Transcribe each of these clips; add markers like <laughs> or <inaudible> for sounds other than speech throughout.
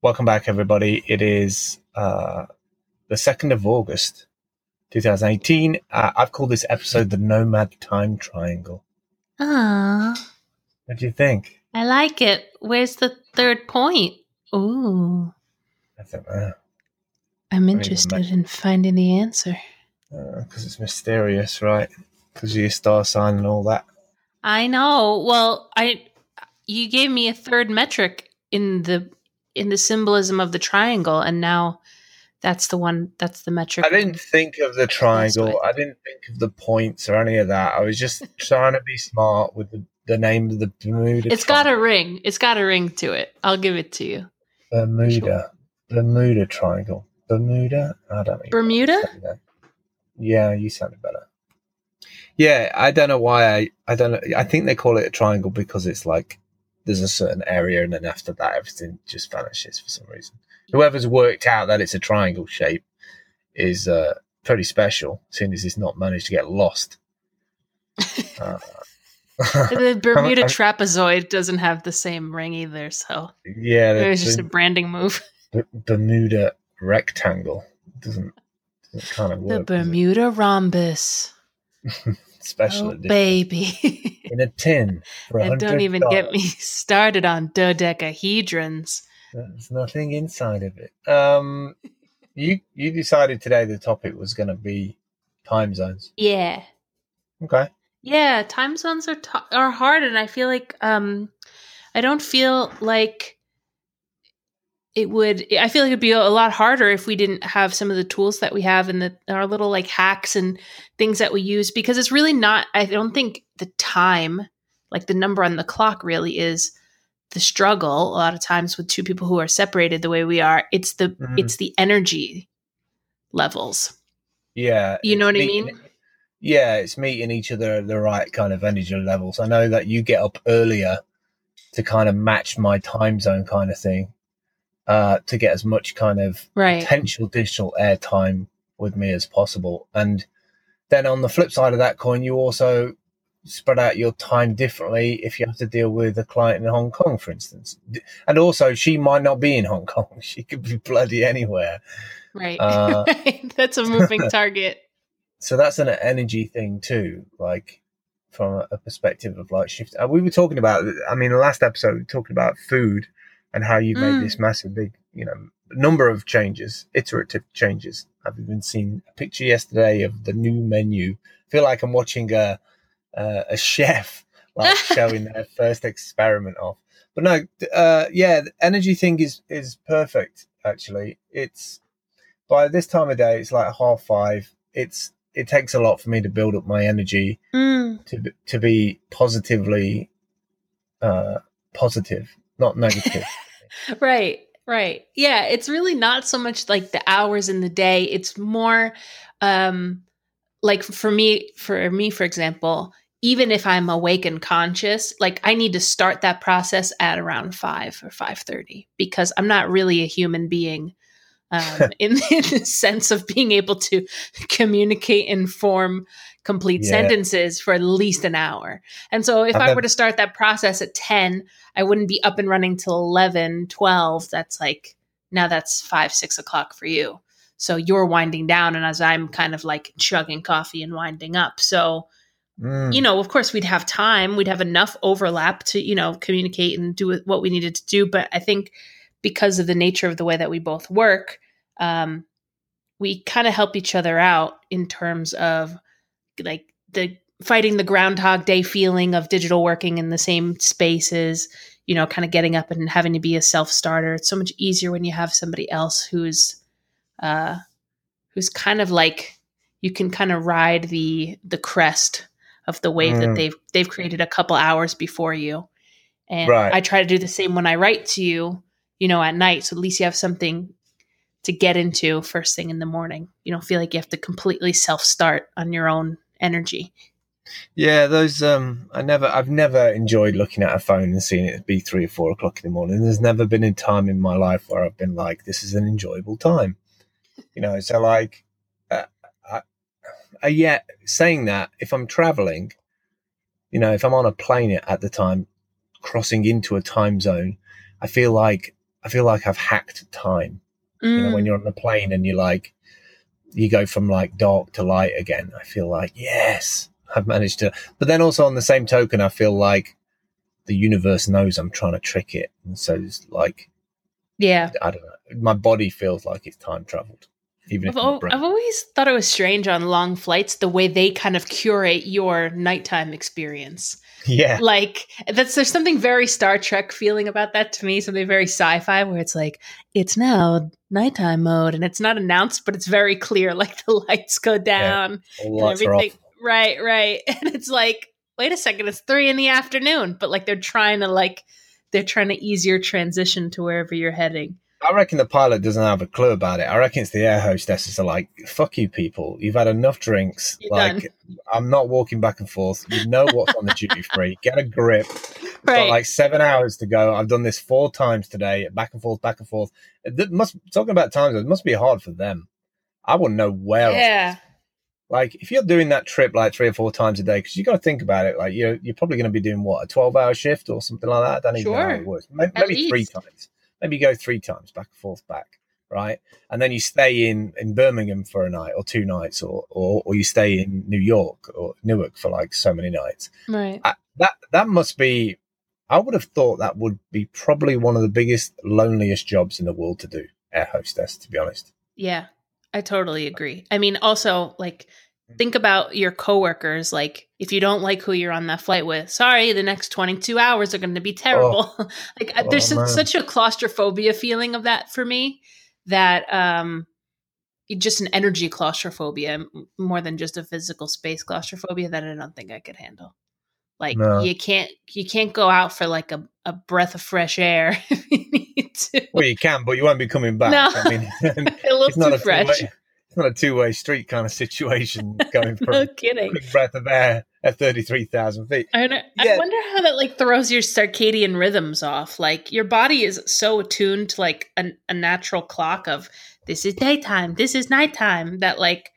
Welcome back, everybody. It is uh, the 2nd of August, 2018. Uh, I've called this episode the Nomad Time Triangle. Ah, What do you think? I like it. Where's the third point? Ooh, I don't know. I'm interested in finding the answer. Because it's mysterious, right? Because of your star sign and all that. I know. Well, I you gave me a third metric in the in the symbolism of the triangle, and now that's the one. That's the metric. I didn't think of the triangle. I didn't think of the points or any of that. I was just <laughs> trying to be smart with the, the name of the Bermuda. It's got a ring. It's got a ring to it. I'll give it to you. Bermuda. Bermuda Triangle. Bermuda? I don't know. Bermuda? Yeah, you sounded better. Yeah, I don't know why I I don't know. I think they call it a triangle because it's like there's a certain area and then after that everything just vanishes for some reason. Whoever's worked out that it's a triangle shape is uh, pretty special, seeing as he's not managed to get lost. <laughs> Uh, the <laughs> Bermuda trapezoid doesn't have the same ring either, so yeah, it was just a the branding move. <laughs> B- Bermuda rectangle doesn't, doesn't kind of The work. does it? Bermuda rhombus. Special Oh, edition baby. <laughs> in a tin. For and don't even get me <laughs> started on dodecahedrons. There's nothing inside of it. Um, you you decided today the topic was going to be time zones. Yeah. Okay. Yeah, time zones are t- are hard and I feel like um I don't feel like it would I feel like it'd be a lot harder if we didn't have some of the tools that we have and the our little like hacks and things that we use because it's really not I don't think the time like the number on the clock really is the struggle a lot of times with two people who are separated the way we are it's the Mhm. it's the energy levels Yeah. You know what I mean? Yeah, it's meeting each other at the right kind of energy levels. I know that you get up earlier to kind of match my time zone kind of thing, uh, to get as much kind of right potential digital airtime with me as possible. And then on the flip side of that coin, you also spread out your time differently if you have to deal with a client in Hong Kong, for instance. And also, she might not be in Hong <laughs> Kong; she could be bloody anywhere. right uh, <laughs> that's a moving <laughs> target So that's an energy thing too, like from a perspective of like shift. Uh, we were talking about, I mean, the last episode we were talking about food and how you Mm. made this massive, big, you know, number of changes, iterative changes. I've even seen a picture yesterday of the new menu. I feel like I'm watching a a, a chef like <laughs> showing their first experiment off. But no, uh, yeah, the energy thing is is perfect. Actually, it's by this time of day, it's like half five. It's it takes a lot for me to build up my energy Mm. to to be positively uh, positive, not negative. <laughs> Right, right. Yeah, it's really not so much like the hours in the day. It's more um like for me for me for example, even if I'm awake and conscious, like I need to start that process at around 5 or 5:30 because I'm not really a human being. Um, <laughs> in, in the sense of being able to communicate and form complete Yeah. sentences for at least an hour. And so if I were to start that process at 10, I wouldn't be up and running till 11, 12. That's like, now that's five, six o'clock for you. So you're winding down, and as I'm kind of like chugging coffee and winding up. So, Mm. you know, of course, we'd have time, we'd have enough overlap to, you know, communicate and do what we needed to do. But I think because of the nature of the way that we both work, um, we kind of help each other out in terms of like the fighting the groundhog day feeling of digital working in the same spaces you know kind of getting up and having to be a self starter it's so much easier when you have somebody else who's uh who's kind of like you can kind of ride the the crest of the wave that Mm. they've they've created a couple hours before you and Right. i try to do the same when i write to you you know at night so at least you have something to get into first thing in the morning you don't feel like you have to completely self start on your own energy Yeah, those um I never I've never enjoyed looking at a phone and seeing it be three or four o'clock in the morning. There's never been a time in my life where I've been like, this is an enjoyable time. You know, so like uh, I, I, yeah, saying that, if I'm traveling, you know, if I'm on a plane at the time, crossing into a time zone, I feel like I feel like I've hacked time. Mm. You know, when you're on the plane and you're like, you go from like dark to light again. I feel like, yes, I've managed to. But then also on the same token, I feel like the universe knows I'm trying to trick it. And so it's like, yeah. I don't know. My body feels like it's time traveled. Even if I've, al- I've always thought it was strange on long flights the way they kind of curate your nighttime experience. <laughs> yeah. Like that's there's something very Star Trek feeling about that to me, something very sci-fi where it's like it's now nighttime mode and it's not announced, but it's very clear. <laughs> Like the lights go down All and everything. Right, right. <laughs> And it's like, wait a second, it's three in the afternoon, but like they're trying to like they're trying to ease your transition to wherever you're heading. I reckon the pilot doesn't have a clue about it. I reckon it's the air hostesses are like, fuck you people. You've had enough drinks. You're like, done. I'm not walking back and forth. You know what's on the duty free. Get a grip. <laughs> Right. got like seven hours to go. I've done this four times today, back and forth, back and forth. It must talking about times. It must be hard for them. I wouldn't know where. yeah. Like if you're doing that trip like three or four times a day, because you got to think about it. Like you're you're probably going to be doing what a twelve hour shift or something like that. I don't even know how it works. Maybe, maybe three times. Maybe you go three times back and forth back, right? And then you stay in in Birmingham for a night or two nights, or or, or you stay in New York or Newark for like so many nights. Right. I, that that must be. I would have thought that would be probably one of the biggest, loneliest jobs in the world to do, air hostess. To be honest. Yeah, I totally agree. I mean, also, like, think about your coworkers. Like, if you don't like who you're on that flight with, sorry, the next 22 hours are going to be terrible. <laughs> like, Oh, there's man. such a claustrophobia feeling of that for me that, um, just an energy claustrophobia more than just a physical space claustrophobia that I don't think I could handle. Like No. you can't you can't go out for like a, a breath of fresh air <laughs> if you need to. Well, you can, but you won't be coming back. No. I mean, <laughs> it's not too fresh. Not a two-way street kind of situation <laughs> going from No a kidding. quick breath of air at 33,000 feet. I, Yeah. I wonder how that like throws your circadian rhythms off. Like your body is so attuned to like a, a natural clock of this is daytime, this is nighttime. That like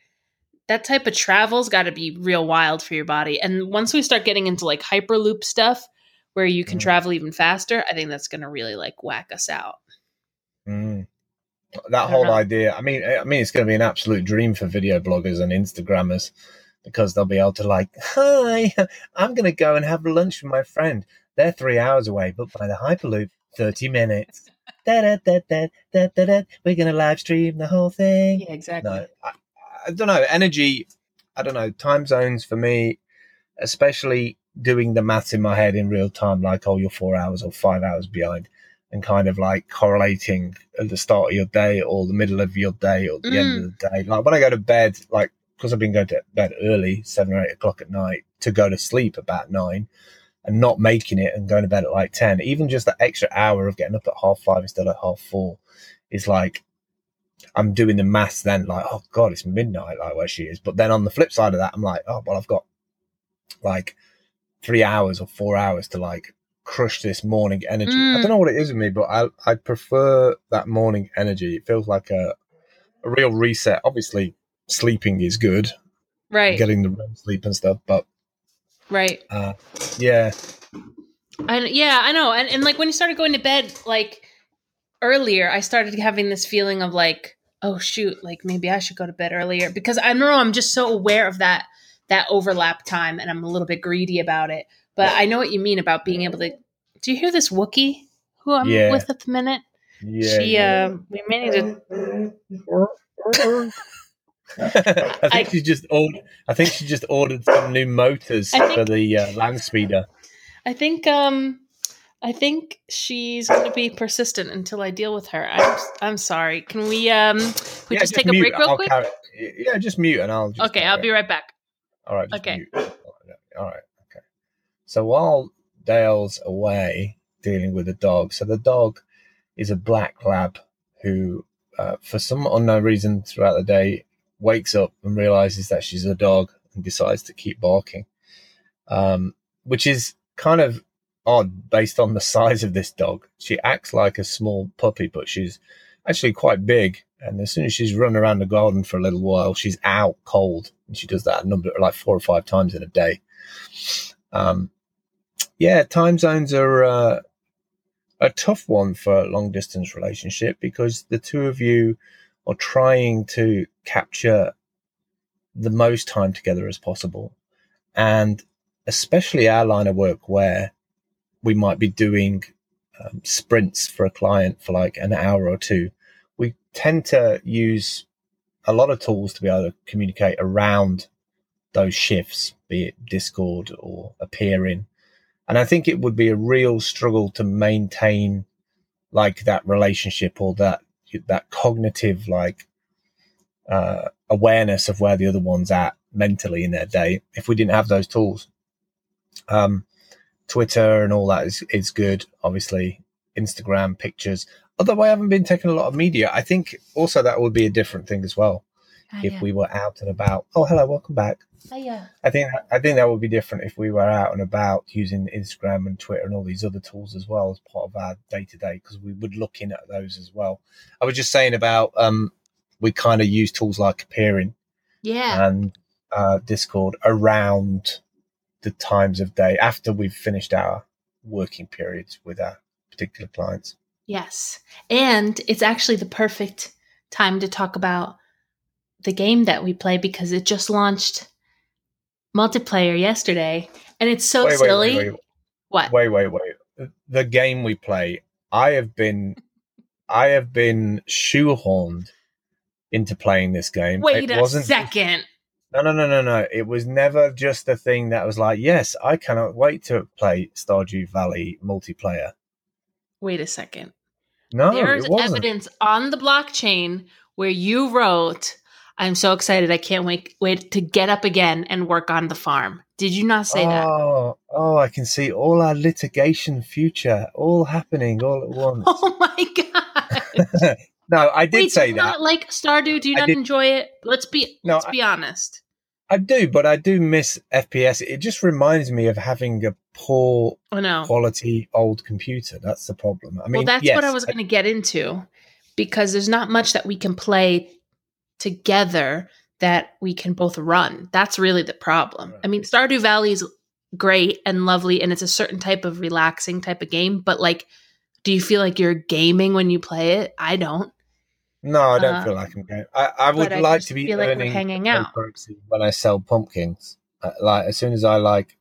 that type of travel's got to be real wild for your body. And once we start getting into like hyperloop stuff, where you can Mm. travel even faster, I think that's going to really like whack us out. Mm. That whole know. idea. I mean, I mean, it's going to be an absolute dream for video bloggers and Instagrammers because they'll be able to like, hi, <laughs> I'm going to go and have lunch with my friend. They're three hours away, but by the Hyperloop, 30 minutes. <laughs> Da, da, da, da, da, da, da. We're going to live stream the whole thing. Yeah, exactly. no I, I don't know energy i don't know time zones for me especially doing the maths in my head in real time like oh you're four hours or five hours behind and kind of like correlating at the start of your day or the middle of your day or the end of mm. the day like when i go to bed like because i've been going to bed early seven or eight o'clock at night to go to sleep about nine and not making it and going to bed at like 10 even just that extra hour of getting up at half five instead of half four is like I'm doing the maths then, like, oh god, it's midnight, like where she is. But then on the flip side of that, I'm like, oh well, I've got like three hours or four hours to like crush this morning energy. I Mm. don't know what it is with me, but I I prefer that morning energy. It feels like a a real reset. Obviously, sleeping is good, right. getting the REM sleep and stuff. But Right. uh, yeah, And yeah, I know. And and like when you started going to bed like earlier, I started having this feeling of like, oh shoot, like maybe I should go to bed earlier because I know I'm just so aware of that that overlap time and I'm a little bit greedy about it. But I know what you mean about being able to Do you hear this Wookie who I'm Yeah. with at the minute? yeah. she yeah. uh we may need to <laughs> I think I- she just ordered. I think she just ordered some new motors think- for the uh, land speeder. I think um I think she's going to be persistent until I deal with her. I'm I'm sorry. Can we um we Yeah, just take a break real I'll quick? carry- yeah, just mute and I'll. Just Okay, I'll be right back. All right. Just okay. Mute. All right. So while Dale's away dealing with the dog, so the dog is a black lab who, uh, for some unknown reason, throughout the day, wakes up and realizes that she's a dog and decides to keep barking, um, which is kind of odd based on the <laughs> size of this dog. She acts like a small puppy, but she's actually quite big. And as soon as she's run around the garden for a little while, she's out cold. And she does that a number like four or five times in a day. Um, yeah, time zones are uh, a tough one for a long distance relationship because the two of you are trying to capture the most time together as possible. And especially our line of work where we might be doing um, sprints for a client for like an hour or two, we tend to use a lot of tools to be able to communicate around those shifts, be it Discord or appear.in. And I think it would be a real struggle to maintain like that relationship or that that cognitive like uh, awareness of where the other one's at mentally in their day if we didn't have those tools. Um, Twitter and all that is is good. Obviously, Instagram pictures. Although I haven't been taking a lot of media, I think also that would be a different thing as well. Ah, if yeah. we were out and about. Oh, hello, welcome back. Ah, yeah. I think I think that would be different if we were out and about using Instagram and Twitter and all these other tools as well as part of our day to day because we would look in at those as well. I was just saying about um, we kind of use tools like appear.in Yeah. and uh, Discord around the times of day after we've finished our working periods with our particular clients. Yes. And it's actually the perfect time to talk about the game that we play because it just launched multiplayer yesterday and it's so Wait, silly. wait, wait, What? wait, wait, wait. The game we play, I have been, I have been shoehorned into playing this game. Wait it a wasn't second. No, no, no, no, no. It was never just a thing that was like, yes, I cannot wait to play Stardew Valley multiplayer. Wait a second. No, There's evidence on the blockchain where you wrote, I'm so excited. I can't wait wait to get up again and work on the farm. Did you not say that? oh, oh, I can see all our litigation future all happening all at <laughs> oh once. Oh my god. <laughs> no, I did Wait, say do you that. not like Stardew? Do you I not did- enjoy it? Let's be No, let's be honest. I do, but I do miss FPS. It just reminds me of having a poor I quality old computer. That's the problem. I mean, well, that's yes, what I was going to get into because there's not much that we can play together that we can both run. That's really the problem. I mean, Stardew Valley is great and lovely, and it's a certain type of relaxing type of game. But like, do you feel like you're gaming when you play it? I don't. No, I don't Uh, feel like I'm gaming. I, I would I like to be feel like hanging out. when I sell pumpkins. Uh, like as soon as I like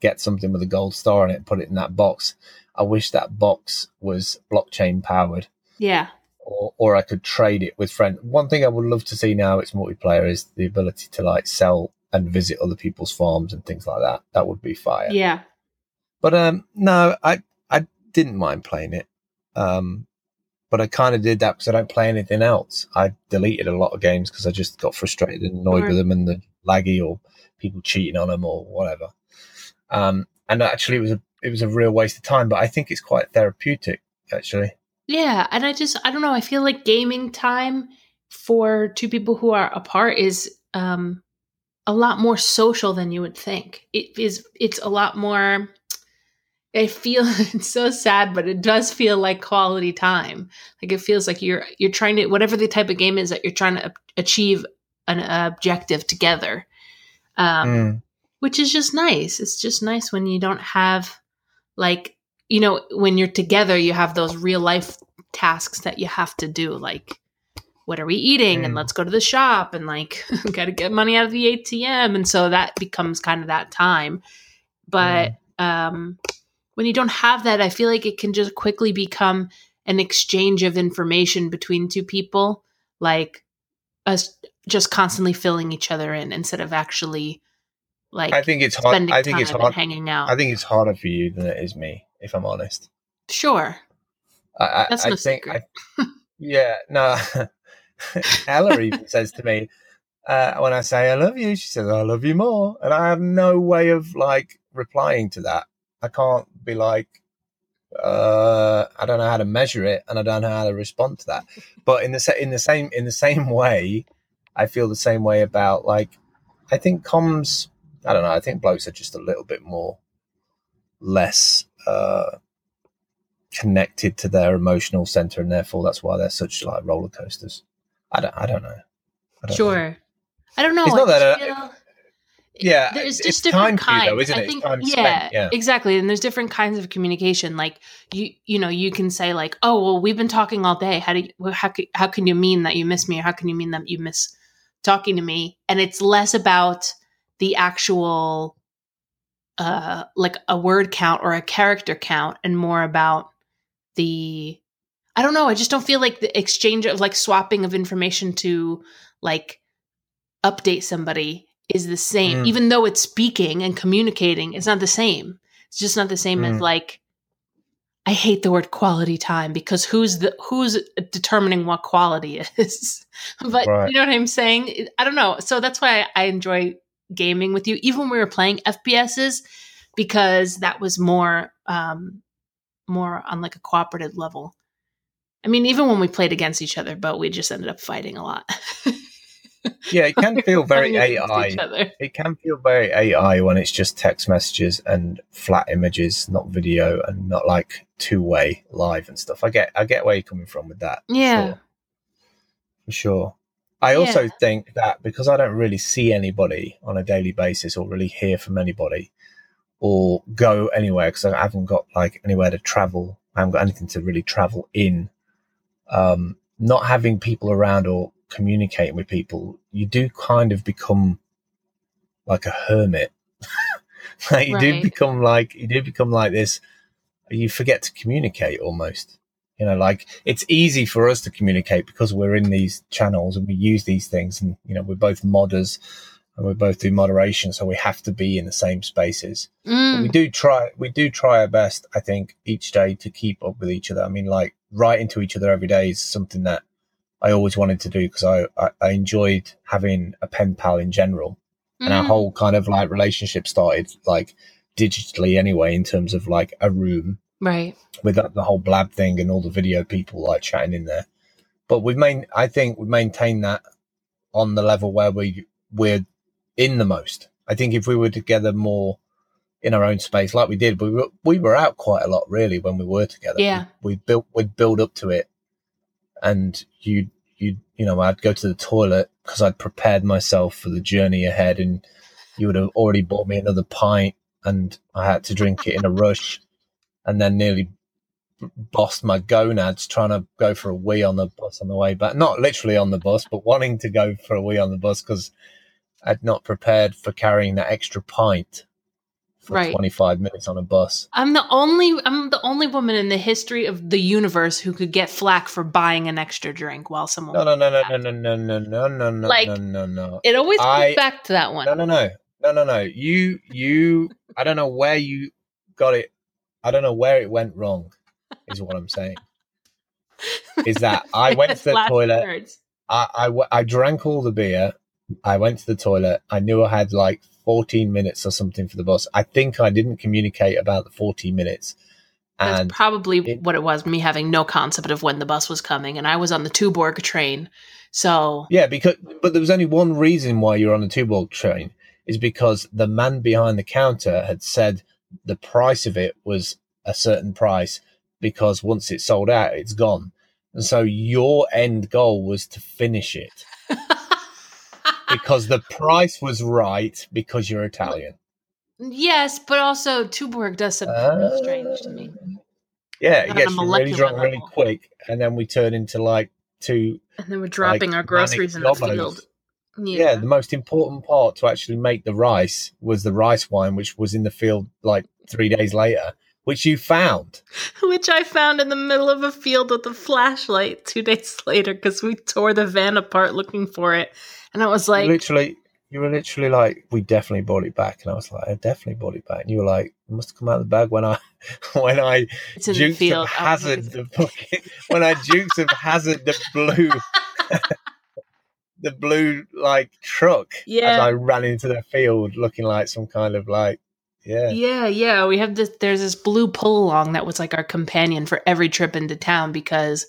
get something with a gold star on it, put it in that box. I wish that box was blockchain powered, Yeah. Or or I could trade it with friends. One thing I would love to see now it's multiplayer is the ability to like sell and visit other people's farms and things like that. That would be fire. Yeah. But um, no, I I didn't mind playing it. Um, but I kind of did that because I don't play anything else. I deleted a lot of games because I just got frustrated and annoyed Sure. with them and the laggy or people cheating on them or whatever. Um, and actually, it was a it was a real waste of time. But I think it's quite therapeutic, actually. Yeah, and I just I don't know, I feel like gaming time for two people who are apart is um a lot more social than you would think. It is it's a lot more I feel <laughs> it's so sad, but it does feel like quality time. Like it feels like you're you're trying to whatever the type of game is that you're trying to achieve an objective together. Um Mm. which is just nice. It's just nice when you don't have like you know when you're together you have those real life tasks that you have to do like what are we eating and Mm. let's go to the shop and like <laughs> got to get money out of the ATM and so that becomes kind of that time. But um when you don't have that I feel like it can just quickly become an exchange of information between two people like us just constantly filling each other in instead of actually like I think it's hard. I think it's and hard. hanging out. I think it's harder for you than it is me, if I'm honest. sure. I, I, That's I no think, secret. I, yeah, no. <laughs> Ella even says to me uh, when I say I love you, she says I love you more, and I have no way of like replying to that. I can't be like, uh, I don't know how to measure it, and I don't know how to respond to that. But in the sa- in the same in the same way, I feel the same way about like, I think comms. I don't know. I think blokes are just a little bit more less. Uh, connected to their emotional center and therefore that's why they're such like roller coasters i don't i don't know I don't know. Sure. I don't know. It's not that I- feel Yeah, there's it's just different time kinds. though, isn't I it? It's think, time yeah, yeah. exactly. And there's different kinds of communication. Like you, you know, you can say like, "Oh, well, we've been talking all day. How do you, well, how can, how can you mean that you miss me, or how can you mean that you miss talking to me?" And it's less about the actual, uh, like a word count or a character count, and more about the. I don't know. I just don't feel like the exchange of like swapping of information to like update somebody is the same Mm. even though it's speaking and communicating it's not the same it's just not the same as Mm. like i hate the word quality time because who's the who's determining what quality <laughs> is but Right. you know what i'm saying i don't know so that's why i enjoy gaming with you even when we were playing fps's because that was more um more on like a cooperative level i mean even when we played against each other but we just ended up fighting a lot <laughs> Yeah, it can feel very AI. It can feel very AI when it's just text messages and flat images, not video, and not like two way live and stuff. I get, I get where you're coming from with that. Yeah. sure. for sure. I also Yeah. think that because I don't really see anybody on a daily basis or really hear from anybody or go anywhere because I haven't got like anywhere to travel, I haven't got anything to really travel in. Um, not having people around or communicating with people, you do kind of become like a hermit. <laughs> like you do become like you do become like this. You forget to communicate almost. You know, like it's easy for us to communicate because we're in these channels and we use these things, and you know we're both modders and we both do moderation, so we have to be in the same spaces. But we Mm, do try we do try our best i think each day to keep up with each other. I mean like writing to each other every day is something that i always wanted to do because I, I i enjoyed having a pen pal in general. And our mm, whole kind of like relationship started like digitally anyway in terms of like a room right. with the, the whole blab thing and all the video people like chatting in there. But we've main i think we've maintained that on the level where we we're in the most. I think if we were together more in our own space like we did we were we were out quite a lot really when we were together. Yeah. we, we built we'd build up to it. And you you you know i'd go to the toilet because i'd prepared myself for the journey ahead and you would have already bought me another pint and i had to drink it in a rush and then nearly bossed my gonads trying to go for a wee on the bus on the way back not literally on the bus but wanting to go for a wee on the bus because i'd not prepared for carrying that extra pint for Right. 25 minutes on a bus I'm the only I'm the only woman in the history of the universe who could get flack for buying an extra drink while someone. no no no no no no no no no no no Like, no no no It always comes I- back to that one. No, no, no, no, no, no. You, you. I don't know where you got it. I don't know where it went wrong. Is what I'm saying. Is that <laughs> I went to the toilet. I, I, I, drank all the beer. I went to the toilet. I knew I had like 14 minutes or something for the bus. I think I didn't communicate about the 14 minutes. That's And probably it- what it was. Me having no concept of when the bus was coming, and I was on the Tuborg train. So yeah, because but there was only one reason why you're on the Tuborg train is because the man behind the counter had said the price of it was a certain price because once it's sold out, it's gone. And so your end goal was to finish it <laughs> because the price was right because you're Italian. yes, but also Tuborg does something real uh, strange to me. Yeah, it gets really drunk really quick, and then we turn into like two. And then we're dropping Like our groceries in the field. Zombos. Yeah. the most important part to actually make the rice was the rice wine, which was in the field like three days later, which you found. <laughs> which I found in the middle of a field with a flashlight two days <laughs> later because we tore the van apart looking for it. And I was like, literally, you were literally like, "We definitely bought it back," and I was like, "I definitely bought it back," and you were like, "It must have come out of the bag when I <laughs> when I the of Hazzard the when I Dukes of Hazzard the blue the blue like truck as Yeah. I ran into the field looking like some kind of like yeah yeah, yeah. We have this, there's this blue pull along that was like our companion for every trip into town because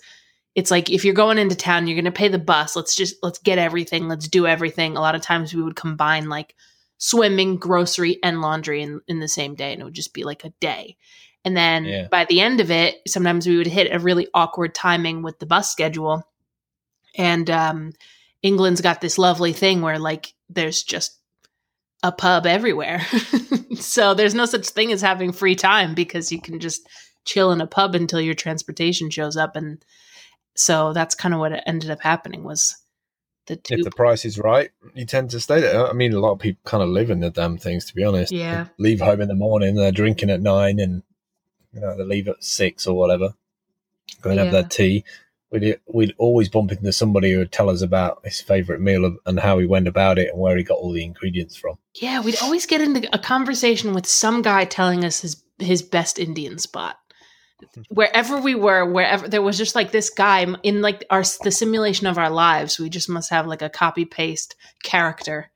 it's like if you're going into town, you're going to pay the bus. Let's just, let's get everything. Let's do everything. A lot of times we would combine like swimming, grocery, and laundry in, in the same day. And it would just be like a day. And then Yeah. by the end of it, sometimes we would hit a really awkward timing with the bus schedule. And um, England's got this lovely thing where like there's just a pub everywhere. <laughs> so there's no such thing as having free time because you can just chill in a pub until your transportation shows up and so that's kind of what ended up happening was the two if the price is right, you tend to stay there. I mean, a lot of people kind of live in the damn things, to be honest. Yeah. They leave home in the morning, they're drinking at nine, and you know they leave at six or whatever. Go and have Yeah. their tea. We'd we'd always bump into somebody who would tell us about his favorite meal and how he went about it and where he got all the ingredients from. Yeah, we'd always get into a conversation with some guy telling us his his best Indian spot. Hmm. Wherever we were, wherever there was just like this guy in like our the simulation of our lives, we just must have like a copy paste character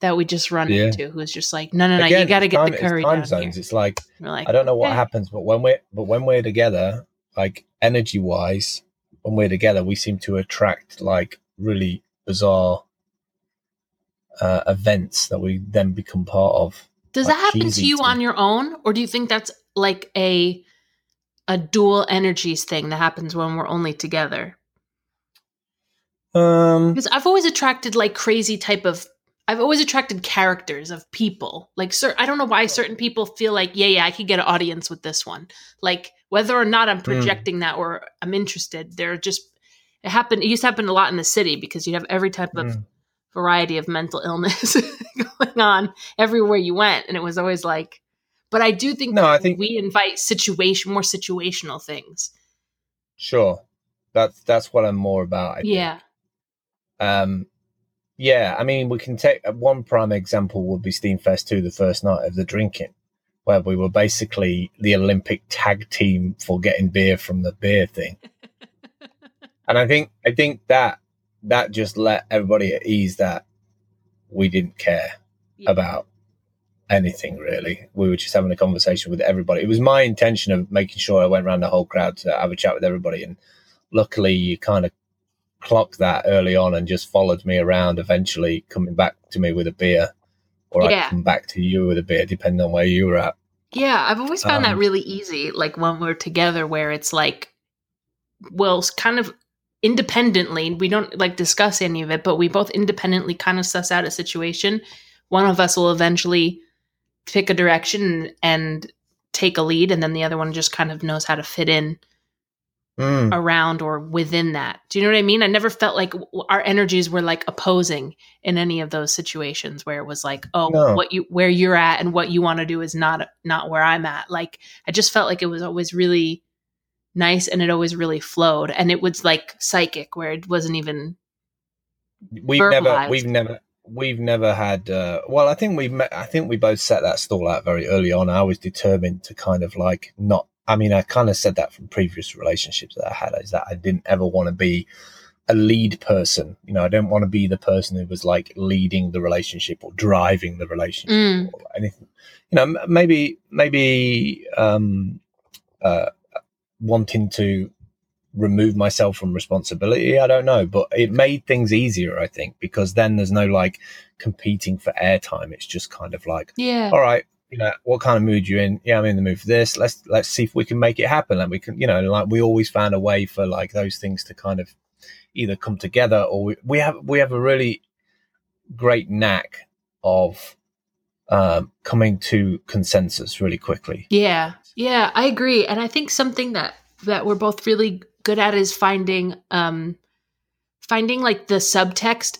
that we just run Yeah. into who's just like, no, no, no, you got to get time- the it's curry time down zones. here. It's like like, I don't know what okay. happens, but when we're but when we're together, like energy wise, when we're together, we seem to attract like really bizarre uh, events that we then become part of. Does like that happen to you on your own, or do you think that's like a a dual energies thing that happens when we're only together? Um, Because I've always attracted like crazy type of. I've always attracted characters of people. Like, cer- I don't know why certain people feel like, yeah, yeah, I could get an audience with this one. Like, whether or not I'm projecting that or I'm interested, they're just. It happened. It used to happen a lot in the city because you have every type of mm, variety of mental <laughs> illness going on everywhere you went, and it was always like. But I do think No, I think- we invite situation more situational things. sure, that's that's what I'm more about. I think. Yeah. Um, yeah, I mean, we can take one prime example would be SteemFest 2, the first night of the drinking, where we were basically the Olympic tag team for getting beer from the beer thing. <laughs> and I think I think that that just let everybody at ease that we didn't care about anything really. We were just having a conversation with everybody. It was my intention of making sure I went around the whole crowd to have a chat with everybody, and luckily you kind of clocked that early on and just followed me around. Eventually, coming back to me with a beer, or Yeah. I'd come back to you with a bit, depending on where you were at. Yeah, I've always found that Um, really easy. Like when we're together, where it's like, well, kind of independently, we don't like discuss any of it, but we both independently kind of suss out a situation. One of us will eventually pick a direction and take a lead, and then the other one just kind of knows how to fit in Mm, around or within that. Do you know what I mean? I never felt like our energies were like opposing in any of those situations where it was like, oh, No. what you where you're at and what you want to do is not not where I'm at. Like I just felt like it was always really nice and it always really flowed and it was like psychic where it wasn't even we've never, we've never, we've never had. Uh, well, I think we, met, I think we both set that stall out very early on. I was determined to kind of like not. I mean, I kind of said that from previous relationships that I had. Is that I didn't ever want to be a lead person. You know, I don't want to be the person who was like leading the relationship or driving the relationship Mm. or anything. You know, maybe maybe um, uh, wanting to remove myself from responsibility. I don't know, but it made things easier. I think because then there's no like competing for airtime. It's just kind of like, yeah. all right. You know what kind of mood you're in? Yeah, I'm in the mood for this. Let's let's see if we can make it happen. And we can, you know, like we always found a way for like those things to kind of either come together or we, we have we have a really great knack of um, coming to consensus really quickly. Yeah. Yeah, I agree. And I think something that that we're both really good at is finding um finding like the subtext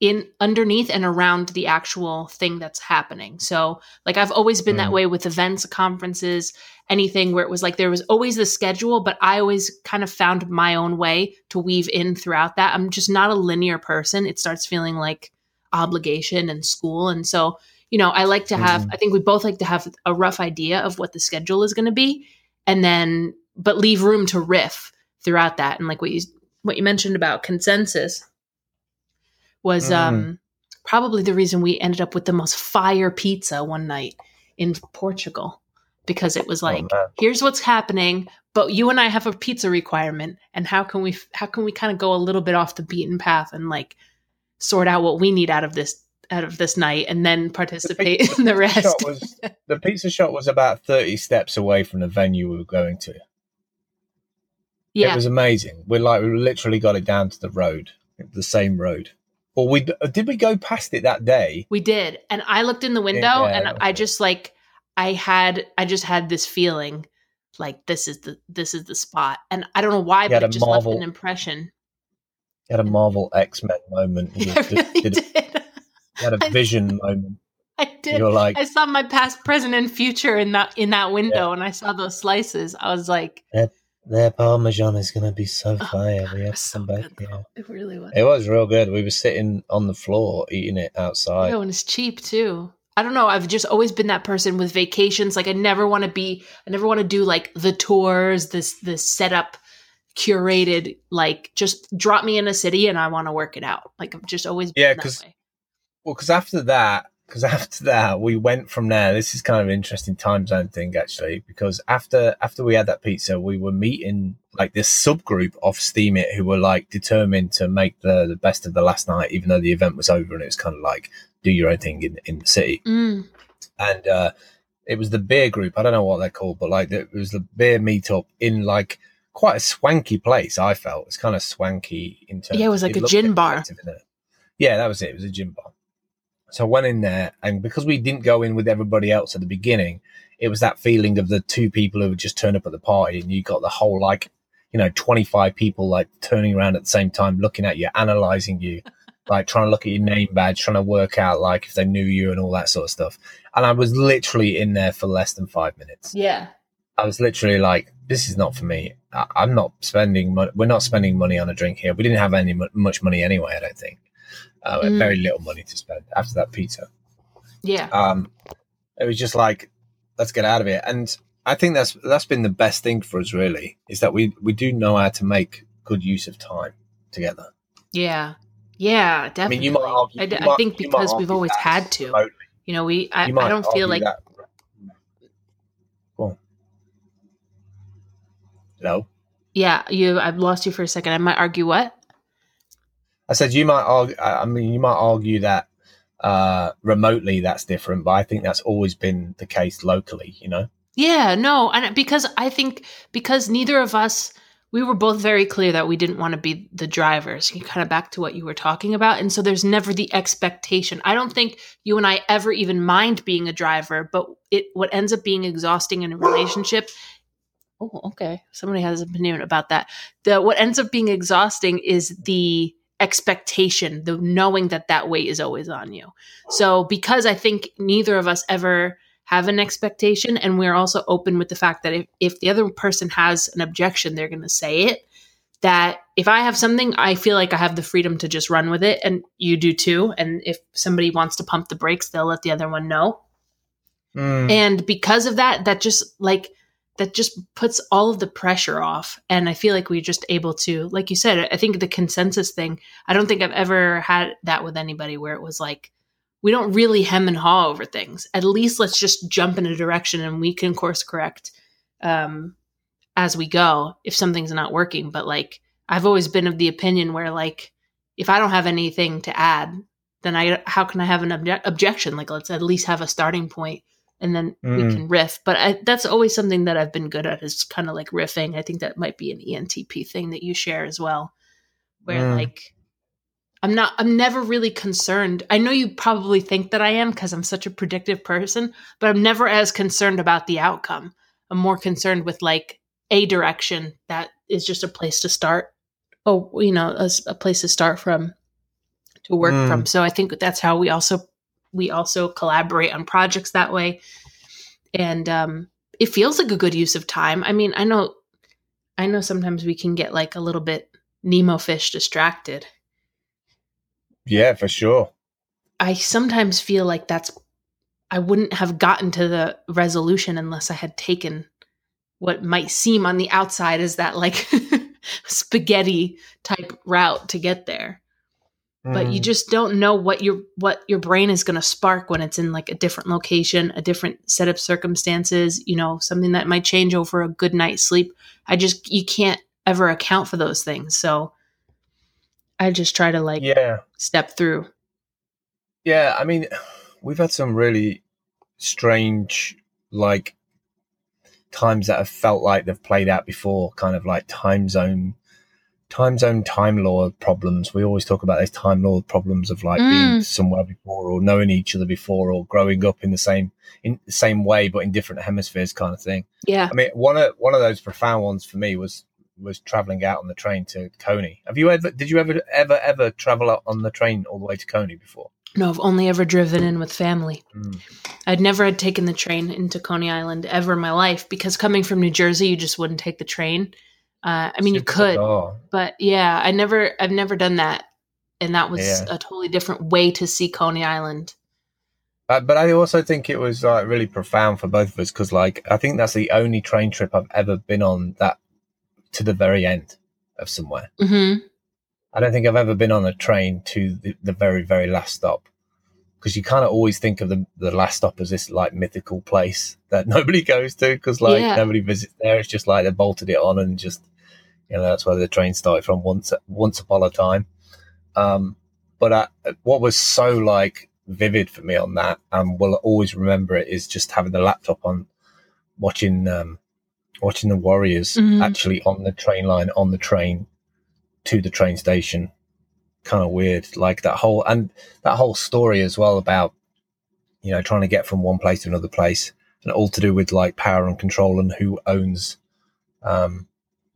in underneath and around the actual thing that's happening. So, like I've always been that Mm. way with events, conferences, anything where it was like there was always the schedule, but I always kind of found my own way to weave in throughout that. I'm just not a linear person. It starts feeling like obligation and school. And so, you know, I like to have, Mhm. I think we both like to have a rough idea of what the schedule is going to be and then, but leave room to riff throughout that. And like what you, what you mentioned about consensus was, Mhm. um, probably the reason we ended up with the most fire pizza one night in Portugal because it was like, Oh, here's what's happening but you and I have a pizza requirement and how can we how can we kind of go a little bit off the beaten path and like sort out what we need out of this out of this night and then participate in the rest was, the pizza shop was about 30 steps away from the venue we were going to. yeah It was amazing. We like we literally got it down to the road, the same road, Or we did we go past it that day? We did. And I looked in the window Yeah, and. I just like I had I just had this feeling like this is the this is the spot. And I don't know why, but it just left an impression. You had a Marvel X Men moment. <laughs> You did- really did- did. you had a <laughs> I- vision moment. I did. You were like, I saw my past, present, and future in that in that window, and I saw those slices. I was like, their Parmesan is going to be so Oh, fire. God, we it have to so back good, here. It really was. It was real good. We were sitting on the floor eating it outside. Yeah, and it's cheap too. I don't know. I've just always been that person with vacations. Like I never want to be. I never want to do like the tours. This this setup, curated. Like just drop me in a city and I want to work it out. Like I've just always been Yeah, that 'cause- way. Well, because after that, because after that, we went from there. This is kind of an interesting time zone thing, actually, because after after we had that pizza, we were meeting like this subgroup of Steemit who were like determined to make the the best of the last night, even though the event was over, and it was kind of like do your own thing in in the city. Mm, and uh, it was the beer group. I don't know what they're called, but like it was the beer meetup in like quite a swanky place. I felt it's kind of swanky in terms. Yeah, it was like a gin bar. attractive in it. Yeah, that was it. It was a gin bar. So I went in there, and because we didn't go in with everybody else at the beginning, it was that feeling of the two people who had just turned up at the party, and you got the whole like, you know, twenty five people like turning around at the same time, looking at you, analyzing you, <laughs> like trying to look at your name badge, trying to work out like if they knew you and all that sort of stuff. And I was literally in there for less than five minutes. yeah. I was literally like, "This is not for me. I- I'm not spending. Mo- we're not spending money on a drink here. We didn't have any much money anyway. I don't think. Uh, Mm. Very little money to spend after that pizza. Yeah. Um, it was just like, let's get out of here. And I think that's that's been the best thing for us. Really, is that we we do know how to make good use of time together. Yeah. Yeah. I Definitely. mean, you might argue. I, d- you I might- think because we've always had to. remotely. You know, we. I, I don't feel like. that-. No. Yeah. You. I've lost you for a second. I might argue what. I said you might argue. I mean, you might argue that uh, remotely that's different, but I think that's always been the case locally. You know. Yeah, no, and because I think because neither of us we were both very clear that we didn't want to be the drivers. You kind of back to what you were talking about, and so there's never the expectation. I don't think you and I ever even mind being a driver, but it what ends up being exhausting in a relationship. Oh, okay. Somebody has an opinion about that. The what ends up being exhausting is the expectation, the knowing that that weight is always on you. So because I think neither of us ever have an expectation and we're also open with the fact that if, if the other person has an objection they're going to say it that if i have something i feel like i have the freedom to just run with it and you do too and if somebody wants to pump the brakes they'll let the other one know Mm. and because of that that just like that just puts all of the pressure off. And i feel like we're just able to like you said i think the consensus thing i don't think i've ever had that with anybody where it was like we don't really hem and haw over things. At least let's just jump in a direction and we can course correct um, as we go if something's not working. But like i've always been of the opinion where like if i don't have anything to add then i how can i have an obje- objection? Like let's at least have a starting point and then we Mm. can riff. But I, that's always something that I've been good at is kind of like riffing. I think that might be an ENTP thing that you share as well, where Mm. like I'm not, I'm never really concerned. I know you probably think that I am because I'm such a predictive person, but I'm never as concerned about the outcome. I'm more concerned with like a direction that is just a place to start. Oh, you know, a place to start from to work Mm. from. So I think that's how we also we also collaborate on projects that way. And um it feels like a good use of time. I mean i know i know sometimes we can get like a little bit nemo fish distracted. Yeah, for sure. i sometimes feel like that's i wouldn't have gotten to the resolution unless i had taken what might seem on the outside as that like <laughs> spaghetti type route to get there but you Mm. just don't know what your what your brain is going to spark when it's in like a different location a different set of circumstances you know something that might change over a good night's sleep i just you can't ever account for those things so i just try to like yeah, step through yeah. I mean, we've had some really strange like times that have felt like they've played out before, kind of like time zone time zone time law problems. We always talk about those time law problems of like Mm. being somewhere before or knowing each other before or growing up in the same in the same way but in different hemispheres kind of thing. Yeah. I mean, one of one of those profound ones for me was was traveling out on the train to Coney. Have you ever did you ever ever ever travel out on the train all the way to Coney before? No, I've only ever driven in with family. Mm. I'd never had taken the train into Coney Island ever in my life because coming from New Jersey, you just wouldn't take the train. Uh, I mean, you could, but yeah, I never, I've never done that, and that was Yeah. a totally different way to see Coney Island. But, but I also think it was like really profound for both of us because like I think that's the only train trip I've ever been on that to the very end of somewhere. hmm I don't think I've ever been on a train to the, the very very last stop because you kind of always think of the the last stop as this like mythical place that <laughs> nobody goes to because like Yeah. nobody visits there. It's just like they bolted it on and just you know that's where the train started from once once upon a time. Um, but I, what was so like vivid for me on that and will always remember it is just having the laptop on watching um watching the warriors Mhm. actually on the train line on the train to the train station kind of weird like that whole and that whole story as well about you know trying to get from one place to another place and all to do with like power and control and who owns um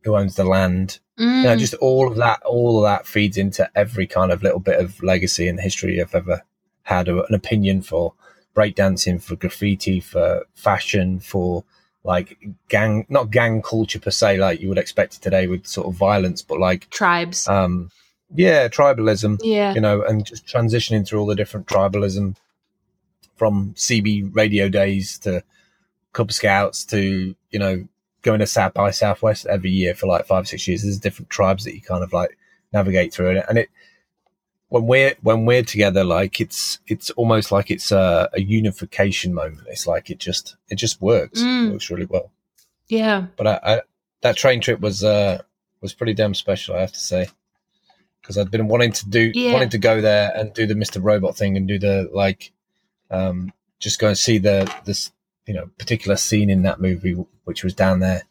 who owns the land Mm. you know, just all of that, all of that feeds into every kind of little bit of legacy and history I've ever had a- an opinion for breakdancing, for graffiti, for fashion, for like gang, not gang culture per se, like you would expect it today with sort of violence, but like, Tribes. um, yeah, tribalism, yeah. you know, and just transitioning through all the different tribalism from CB radio days to Cub Scouts to, you know, going to South by Southwest every year for like five, six years. There's different tribes that you kind of like navigate through it. And it, when we're, when we're together, like it's, it's almost like it's a, a unification moment. It's like it just, it just works. Mm. It works really well. Yeah. But I, I, that train trip was, uh, was pretty damn special, I have to say. Because I'd been wanting to do, Yeah. wanting to go there and do the Mr. Robot thing and do the like, um, just go and see the this you know particular scene in that movie, which was down there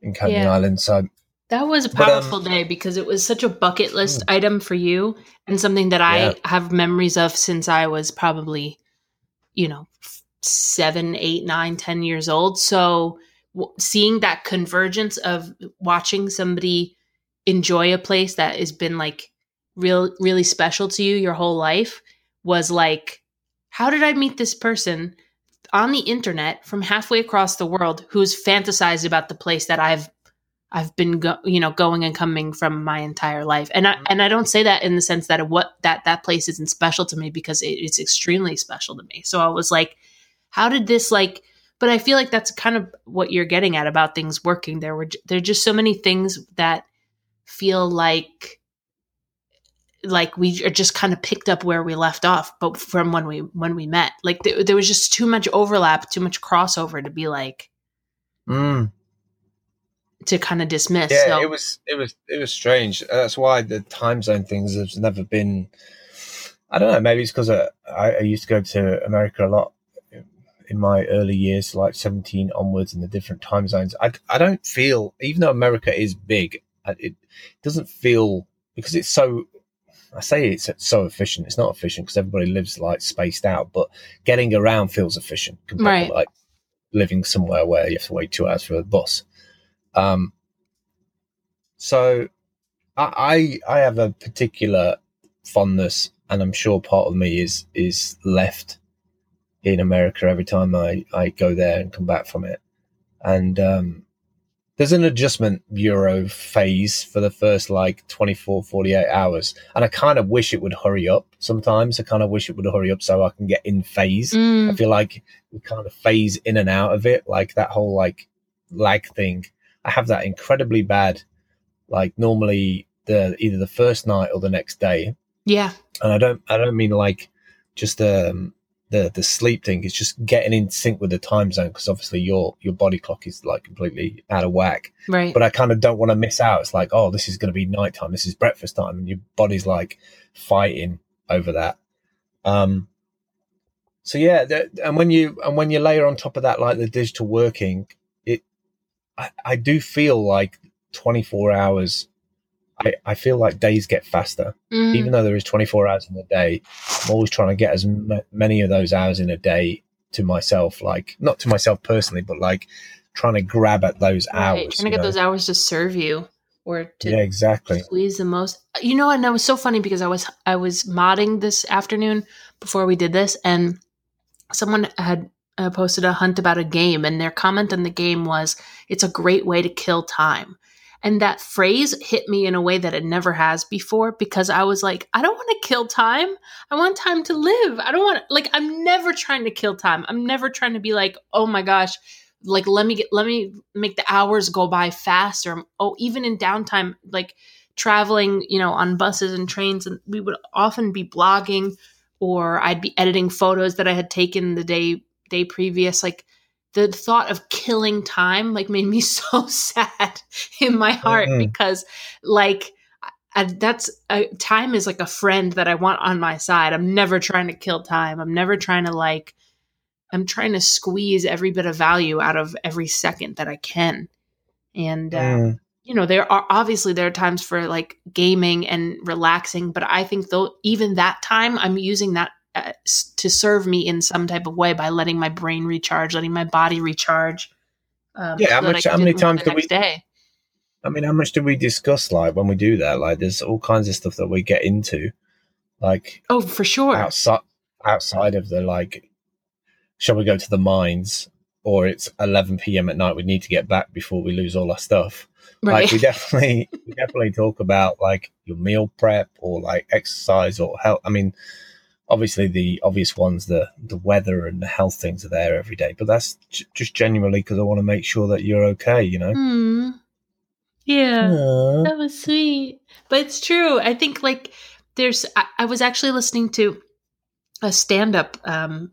in Coney Yeah. Island. So That was a But, um, powerful day because it was such a bucket list item for you and something that Yeah. I have memories of since I was probably, you know, seven, eight, nine, ten years old. So w- seeing that convergence of watching somebody enjoy a place that has been like real, really special to you your whole life was like, how did I meet this person on the internet from halfway across the world who's fantasized about the place that I've I've been go- you know going and coming from my entire life. And I mm-hmm. and I don't say that in the sense that what that that place isn't special to me because it, it's extremely special to me. So I was like how did this like but I feel like that's kind of what you're getting at about things working. There were there are just so many things that feel like like we are just kind of picked up where we left off but from when we when we met like th- there was just too much overlap too much crossover to be like mm, to kind of dismiss yeah, so it was it was it was strange. That's why the time zone things have never been. I don't know. Maybe it's because I, I used to go to America a lot in my early years, like seventeen onwards, in the different time zones. I, I don't feel, even though America is big, it doesn't feel because it's so. I say it's so efficient. It's not efficient because everybody lives like spaced out, but getting around feels efficient compared Right. to like living somewhere where you have to wait two hours for a bus. Um, so I, I I have a particular fondness, and I'm sure part of me is is left in America every time I I go there and come back from it, and um, there's an adjustment bureau phase for the first like 24 48 hours and i kind of wish it would hurry up sometimes. I kind of wish it would hurry up so i can get in phase. Mm, I feel like we kind of phase in and out of it, like that whole like lag thing. I have that incredibly bad, like normally the either the first night or the next day, yeah. And I don't I don't mean like just um the the sleep thing. is just getting in sync with the time zone because obviously your your body clock is like completely out of whack. right But I kind of don't want to miss out. It's like oh this is going to be nighttime. This is breakfast time, and your body's like fighting over that. Um, so yeah, the, and when you and when you layer on top of that like the digital working, it I, I do feel like 24 hours I, I feel like days get faster. Mhm. Even though there is 24 hours in a day, I'm always trying to get as m- many of those hours in a day to myself. Like, not to myself personally, but like trying to grab at those hours. Trying to get know? those hours to serve you or to Yeah, exactly. squeeze the most. You know, and it was so funny because I was I was modding this afternoon before we did this, and someone had uh, posted a hunt about a game, and their comment on the game was, "It's a great way to kill time." And that phrase hit me in a way that it never has before because I was like, I don't want to kill time. I want time to live. I don't want like I'm never trying to kill time. I'm never trying to be like, oh my gosh, like let me get let me make the hours go by faster. Oh, even in downtime, like traveling, you know, on buses and trains, and we would often be blogging or I'd be editing photos that I had taken the day day previous. Like the thought of killing time like made me <laughs> so sad in my heart Mhm. because like I, that's uh, time is like a friend that I want on my side. I'm never trying to kill time. I'm never trying to like I'm trying to squeeze every bit of value out of every second that I can. And uh, Mm. you know, there are obviously there are times for like gaming and relaxing, but I think though even that time I'm using that uh, to serve me in some type of way by letting my brain recharge, letting my body recharge. Um, Yeah, how that much- how many times do we- Day. I mean, how much do we discuss like when we do that? Like, there's all kinds of stuff that we get into, like Oh, for sure. outside outside of the like, shall we go to the mines? Or it's 11 p.m. at night. We need to get back before we lose all our stuff. Right. Like we <laughs> definitely, we definitely talk about like your meal prep or like exercise or health. I mean, obviously the obvious ones, the the weather and the health things are there every day. But that's j- just genuinely because I want to make sure that you're okay. You know. Hmm. Yeah. Aw. That was sweet. But it's true. I think like there's I, I was actually listening to a stand up um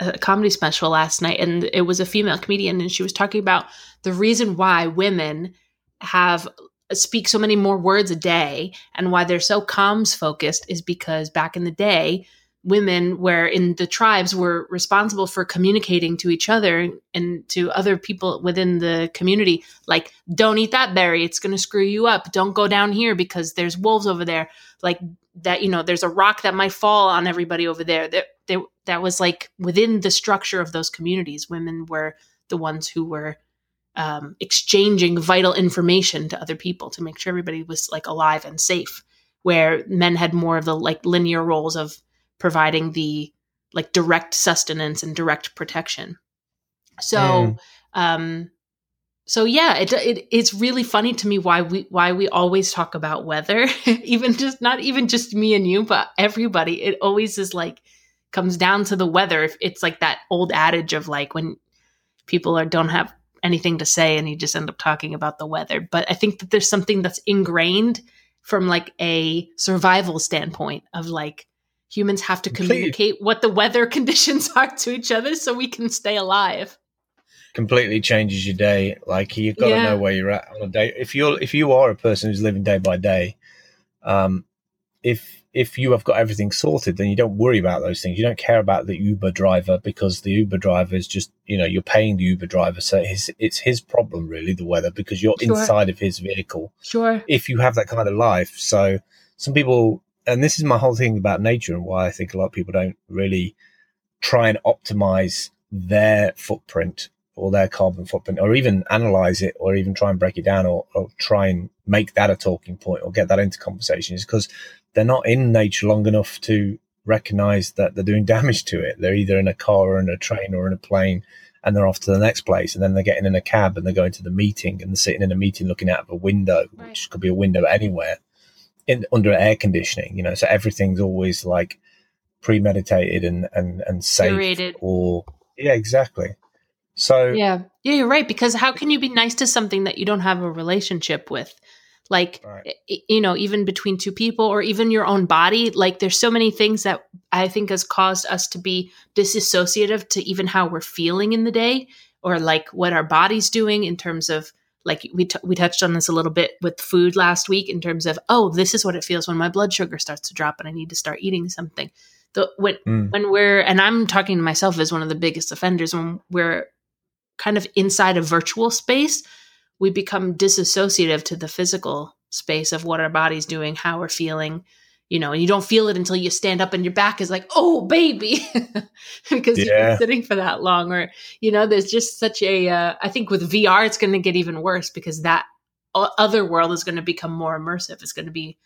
a comedy special last night and it was a female comedian and she was talking about the reason why women have speak so many more words a day and why they're so comms focused is because back in the day women where in the tribes were responsible for communicating to each other and to other people within the community like don't eat that berry. It's going to screw you up. Don't go down here because there's wolves over there. Like that you know there's a rock that might fall on everybody over there. That that was like within the structure of those communities women were the ones who were um, exchanging vital information to other people to make sure everybody was like alive and safe where men had more of the like linear roles of providing the like direct sustenance and direct protection. So Mm. um so yeah it, it it's really funny to me why we why we always talk about weather. <laughs> Even just not even just me and you but everybody. It always is like comes down to the weather. If it's like that old adage of like when people are don't have anything to say and you just end up talking about the weather. But i think that there's something that's ingrained from like a survival standpoint of like humans have to communicate what the weather <laughs> conditions are to each other so we can stay alive completely changes your day. Like you've got to know where you're at on a day. If you're if you are a person who's living day by day, um, if if you have got everything sorted, then you don't worry about those things. You don't care about the Uber driver because the Uber driver is just you know you're paying the Uber driver, so it's it's his problem really the weather because you're Sure. inside of his vehicle. sure If you have that kind of life, so some people, and this is my whole thing about nature and why I think a lot of people don't really try and optimize their footprint or their carbon footprint or even analyze it or even try and break it down or, or try and make that a talking point or get that into conversation is because they're not in nature long enough to recognize that they're doing <laughs> damage to it. They're either in a car or in a train or in a plane and they're off to the next place and then they're getting in a cab and they're going to the meeting and they're sitting in a meeting looking out of a window, Right. which could be a window anywhere in under air conditioning, you know, so everything's always like premeditated and, and, and safe Curated. or yeah, exactly. So Yeah. Yeah, you're right. Because how can you be nice to something that you don't have a relationship with? Like, Right. you know, even between two people or even your own body, like there's so many things that I think has caused us to be disassociative to even how we're feeling in the day or like what our body's doing in terms of like we t- we touched on this a little bit with food last week in terms of oh this is what it feels when my blood sugar starts to drop and I need to start eating something. The when Mm. when we're and I'm talking to myself as one of the biggest offenders when we're kind of inside a virtual space, we become disassociative to the physical space of what our body's doing, how we're feeling, you know, and you don't feel it until you stand up and your back is like, oh, baby, <laughs> because yeah. you've been sitting for that long. Or, you know, there's just such a. Uh, I think with VR, it's going to get even worse because that other world is going to become more immersive. It's going to be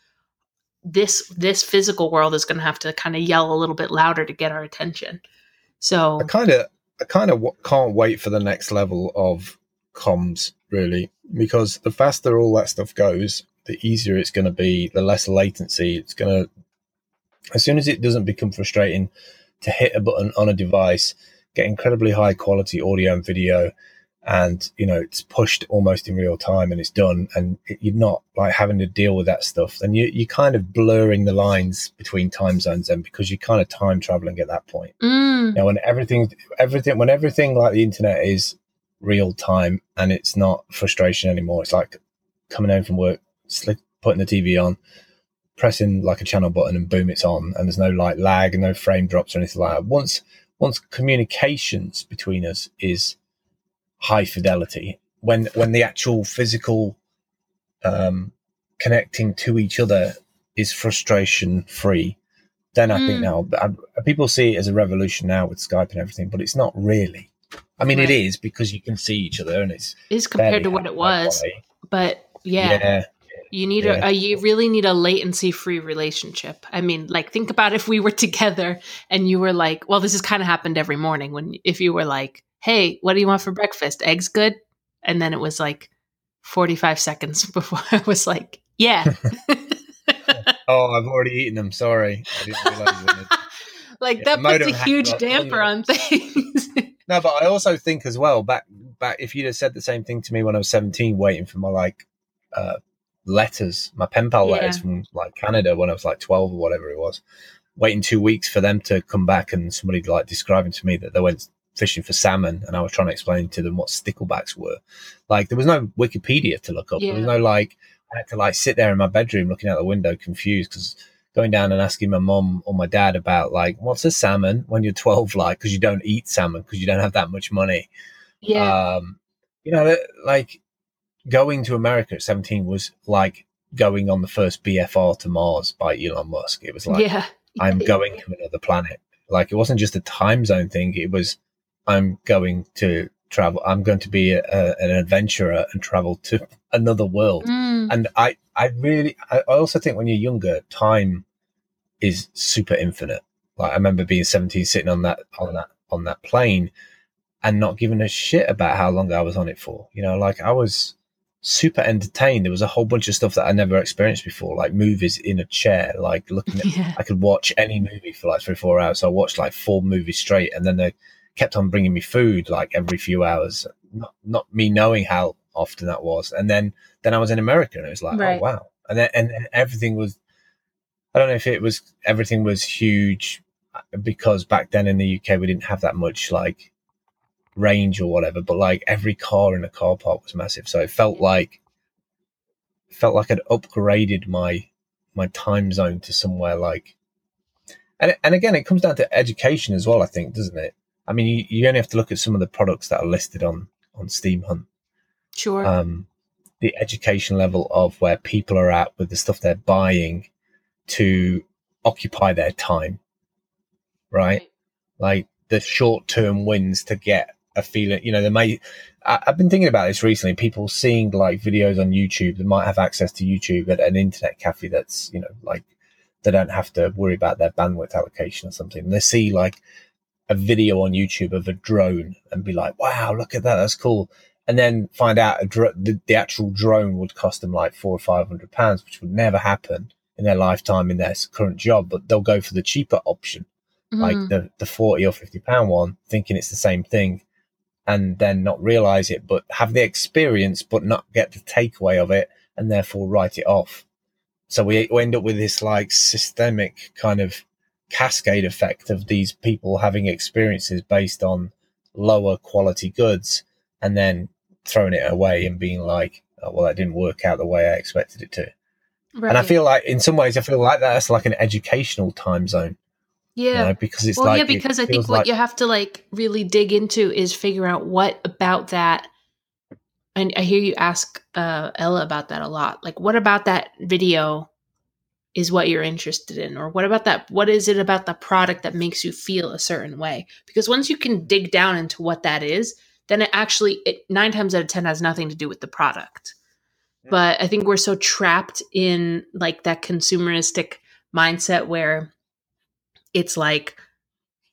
this this physical world is going to have to kind of yell a little bit louder to get our attention. So I kind of I kind of w- can't wait for the next level of comms really because the faster all that stuff goes, the easier it's going to be, the less latency it's going to. As soon as it doesn't become frustrating to hit a button on a device, get incredibly high quality audio and video, and you know it's pushed almost in real time and it's done and you're not like having to deal with that stuff then you, you're kind of blurring the lines between time zones then because you're kind of time traveling at that point mm. now when everything everything when everything like the internet is real time and it's not frustration anymore it's like coming home from work slick, putting the tv on pressing like a channel button and boom it's on and there's no like lag and no frame drops or anything like that once once communications between us is high fidelity when when the actual physical um, connecting to each other is frustration free then i mm. think now people see it as a revolution now with skype and everything but it's not really i mean right. it is because you can see each other and it's is compared to what it was but yeah, yeah. You need yeah. a, a, you really need a latency free relationship. I mean, like think about if we were <laughs> together and you were like, well, this has kind of happened every morning when if you were like, hey, what do you want for breakfast? Eggs good? And then it was like 45 seconds <laughs> before I was like, yeah. <laughs> oh, I've already eaten them. Sorry. like yeah, that puts a huge damper on things. no, but I also think as well, back, back, if you'd have said the same thing to me when I was 17, waiting for my like, uh, letters, my pen pal yeah. letters from like Canada when I was like 12 or whatever it was, waiting two weeks for them to come back and somebody like describing to me that they went fishing for salmon and I was trying to explain to them what sticklebacks were. Like there was no Wikipedia to look up. Yeah. There was no like I had to like sit there in my bedroom looking out the window confused because going down and asking my mom or my dad about like what's a salmon when you're 12 like because you don't eat salmon because you don't have that much money. Yeah. Um, you know, like going to America at 17 was like going on the first BFR to Mars by Elon Musk. It was like yeah. I'm <laughs> going to another planet. Like it wasn't just a time zone thing. It was I'm going to travel. I'm going to be a, a, an adventurer and travel to <laughs> another world. Mm. And I, I really, I also think when you're younger, time is super infinite. Like I remember being 17, sitting on that, on that, on that plane and not giving a shit about how long I was on it for. You know, like I was super entertained. There was a whole bunch of stuff that I never experienced before, like movies in a chair, like looking at, <laughs> yeah. I could watch any movie for like three, four hours. So I watched like four movies straight and then they, kept on bringing me food like every few hours, not, not me knowing how often that was. And then, then I was in America and it was like, oh, right. oh, wow. And then, and, and everything was, I don't know if it was, everything was huge uh, because back then in the UK, we didn't have that much like range or whatever, but like every car in the car park was massive. So it felt like, felt like I'd upgraded my, my time zone to somewhere like, and, and again, it comes down to education as well, I think, doesn't it? I mean, you, you, only have to look at some of the products that are listed on on Steemhunt. Sure. Um, the education level of where people are at with the stuff they're buying to occupy their time, right? right. Like the short term wins to get a feeling. You know, they may. I, I've been thinking about this recently. People seeing like videos on YouTube that might have access to YouTube at an internet cafe that's you know like they don't have to worry about their bandwidth allocation or something. And they see like a video on YouTube of a drone and be like, wow, look at that. That's cool. And then find out dr- the, the, actual drone would cost them like four or 500 pounds, which would never happen in their lifetime in their current job, but they'll go for the cheaper option, mm-hmm. like the, the 40 or 50 pound one, thinking it's the same thing and then not realize it, but have the experience, but not get the takeaway of it and therefore write it off. So we, we end up with this like systemic kind of cascade effect of these people having experiences based on lower quality goods and then throwing it away and being like, oh, well, that didn't work out the way I expected it to. Right. And I feel like, in some ways, I feel like that's like an educational time zone. Yeah, you know, because it's well, like yeah, because I think what like, you have to like really dig into is figure out what about that and I hear you ask uh, Ella about that a lot. Like, what about that video is what you're interested in, or what about that? What is it about the product that makes you feel a certain way? Because once you can dig down into what that is, then it actually it, nine times out of ten has nothing to do with the product. But I think we're so trapped in like that consumeristic mindset where it's like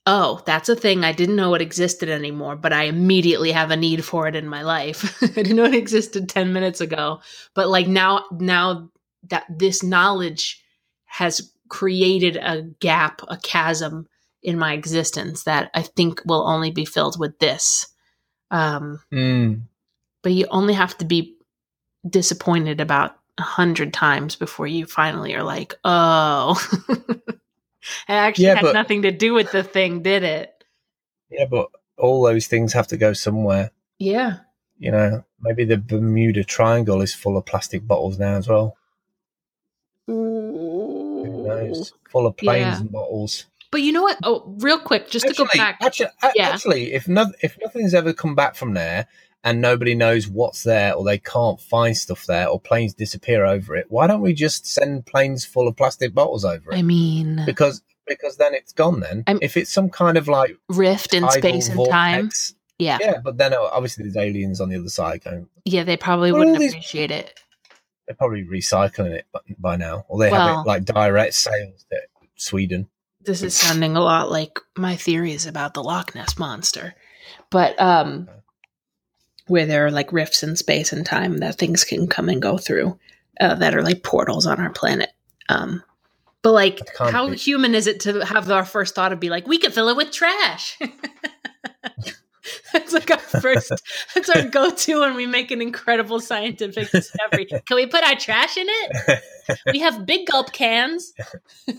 oh, that's a thing I didn't know it existed anymore, but I immediately have a need for it in my life. <laughs> I didn't know it existed 10 minutes ago, but like now now that this knowledge has created a gap, a chasm in my existence that I think will only be filled with this. Um, Mm. but you only have to be disappointed about a hundred times before you finally are like, oh, <laughs> it actually Yeah, had but- nothing to do with the thing, did it? Yeah, but all those things have to go somewhere. Yeah. You know, maybe the Bermuda Triangle is full of plastic bottles now as well. Who knows? Mm. Full of planes Yeah. and bottles. But you know what? Oh, real quick, just to go back. Actually, Yeah. actually, if no, if nothing's ever come back from there and nobody knows what's there or they can't find stuff there or planes disappear over it, why don't we just send planes full of plastic bottles over it? I mean, because because then it's gone. Then I'm- if it's some kind of like rift in space and time. Yeah. yeah, but then uh, obviously there's aliens on the other side going. Yeah, they probably What are all wouldn't these- appreciate it. They're probably recycling it by, by now, or they have it like direct sales to Sweden. This is sounding a lot like my theories about the Loch Ness monster. But um where there are like rifts in space and time that things can come and go through uh, that are like portals on our planet. Um but like how be- human is it to have our first thought of be like we could fill it with trash? <laughs> That's like our first. <laughs> That's our go-to when we make an incredible scientific discovery. <laughs> Can we put our trash in it? We have big gulp cans.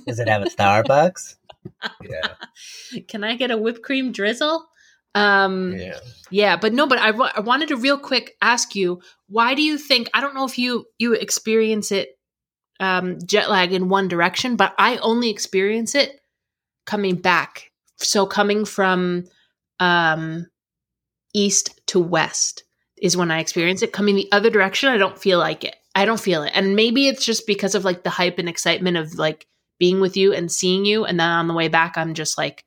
Does it have a Starbucks? yeah, Can I get a whipped cream drizzle? Um, yeah. yeah. but no, but I, I wanted to real quick ask you, why do you think? I don't know if you you experience it um, jet lag in one direction, but I only experience it coming back. So coming from um, east to west is when I experience it. Coming the other direction, I don't feel like it. I don't feel it, and maybe it's just because of like the hype and excitement of like being with you and seeing you, and then on the way back, I'm just like,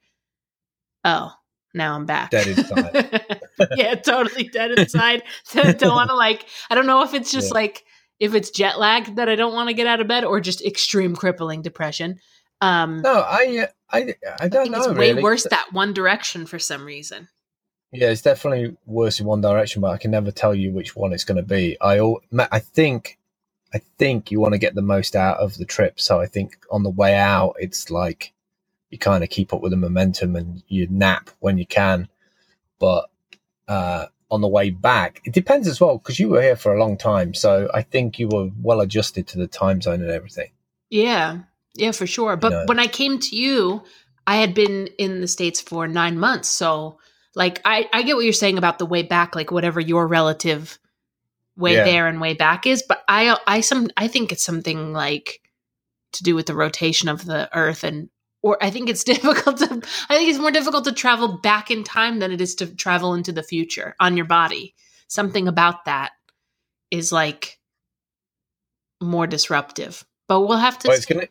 oh, now I'm back. Dead inside. <laughs> yeah, totally dead inside. <laughs> don't want to like. I don't know if it's just Yeah. like if it's jet lag that I don't want to get out of bed, or just extreme crippling depression. Um, No, I, I, I I don't think know. it's way really. worse that one direction for some reason. Yeah, it's definitely worse in one direction, but I can never tell you which one it's going to be. I, I think, I think you want to get the most out of the trip. So I think on the way out, it's like you kind of keep up with the momentum and you nap when you can. But uh, on the way back, it depends as well because you were here for a long time. So I think you were well adjusted to the time zone and everything. Yeah, yeah, for sure. But know. when I came to you, I had been in the states for nine months, so like I I get what you're saying about the way back, like whatever your relative way Yeah. there and way back is. But I I some I think it's something like to do with the rotation of the Earth and. Or I think it's <laughs> difficult to. I think it's more difficult to travel back in time than it is to travel into the future on your body. Something about that is like more disruptive. But we'll have to. Well, it's gonna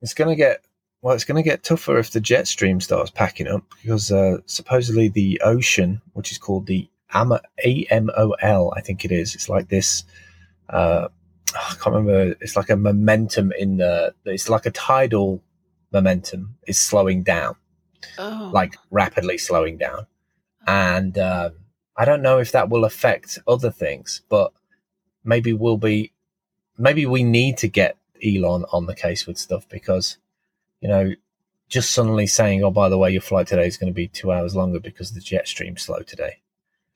it's gonna get well, it's gonna get tougher if the jet stream starts packing up because uh, supposedly the ocean, which is called the AMO, AMOL, I think it is. It's like this. Uh, I can't remember. It's like a momentum in the. It's like a tidal momentum is slowing down, oh. like rapidly slowing down, and um, I don't know if that will affect other things, but maybe we'll be. Maybe we need to get Elon on the case with stuff because, you know, just suddenly saying, "Oh, by the way, your flight today is going to be two hours longer because the jet stream's slow today,"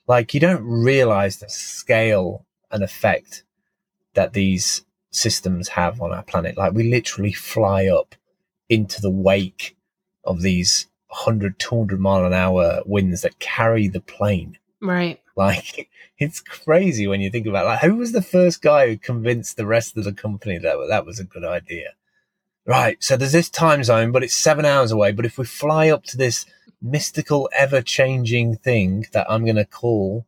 like you don't realize the scale and effect that these systems have on our planet. Like we literally fly up into the wake of these 100, 200 mile an hour winds that carry the plane. right. Like <laughs> it's crazy when you think about it. like who was the first guy who convinced the rest of the company that that was a good idea. Right, so there's this time zone, but it's seven hours away. But if we fly up to this mystical, ever changing thing that I'm going to call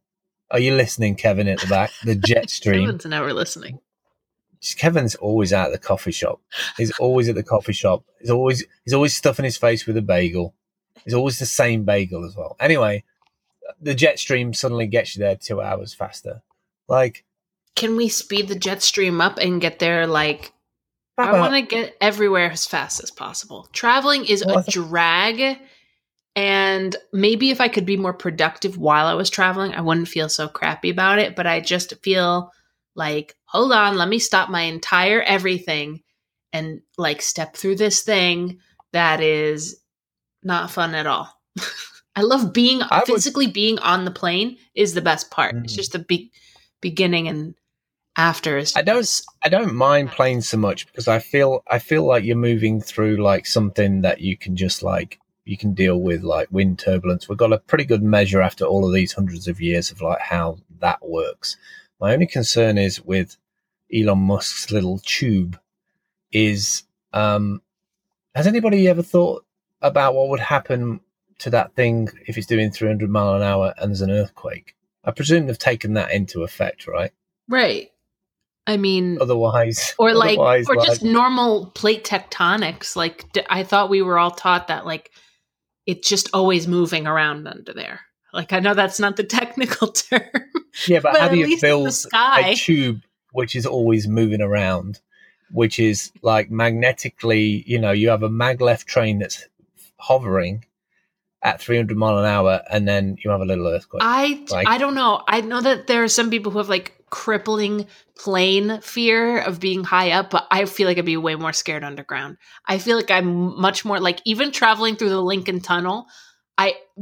Are you listening, Kevin, at the back? The <laughs> jet stream. Kevin's never listening. Kevin's always at the coffee shop. He's always at the coffee shop. He's always he's always stuffing his face with a bagel. It's always the same bagel as well. Anyway, the jet stream suddenly gets you there two hours faster. Like, Can we speed the jet stream up and get there like I want to get everywhere as fast as possible. Traveling is Well, a think- drag. And maybe if I could be more productive while I was traveling, I wouldn't feel so crappy about it. But I just feel like, hold on, let me stop my entire everything and like step through this thing that is not fun at all. <laughs> I love being I would- physically being on the plane is the best part. It's Mm. just the be- beginning and after is I don't I don't mind planes so much because I feel I feel like you're moving through like something that you can just like you can deal with like wind turbulence. We've got a pretty good measure after all of these hundreds of years of like how that works. My only concern is with Elon Musk's little tube is um has anybody ever thought about what would happen to that thing if it's doing 300 mile an hour and there's an earthquake? I presume they've taken that into effect, right? right. I mean, Otherwise, <laughs> or like otherwise, or like- just normal plate tectonics like d- i thought we were all taught that like it's just always moving around under there like i know that's not the <laughs> technical term Yeah, but, But how do you least in the build sky- a tube which is always moving around, which is like magnetically, you know, you have a maglev train that's hovering at 300 mile an hour and then you have a little earthquake. i Like- i don't know. I know that there are some people who have like crippling plane fear of being high up but i feel like i'd be way more scared underground. I feel like i'm much more like even traveling through the lincoln tunnel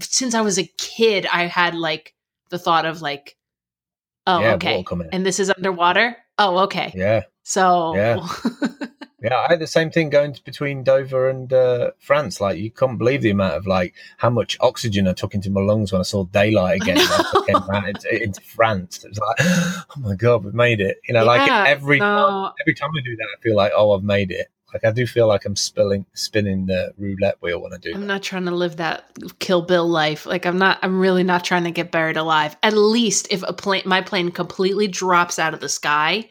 since i was a kid i had like the thought of like oh yeah, okay water coming in. and this is underwater. Oh, okay. Yeah, So Yeah. <laughs> yeah. I had the same thing going between Dover and uh, France. Like, you couldn't believe the amount of like how much oxygen I took into my lungs when I saw daylight <laughs> again. I came into, into France. It was like, <gasps> oh my god, we've made it. You know, like Yeah, every time, every time I do that, I feel like, oh, I've made it. Like I do feel like I'm spilling, spinning the roulette wheel when I do I'm that. not trying to live that Kill Bill life. Like I'm not. I'm really not trying to get buried alive. At least if a plane, my plane completely drops out of the sky,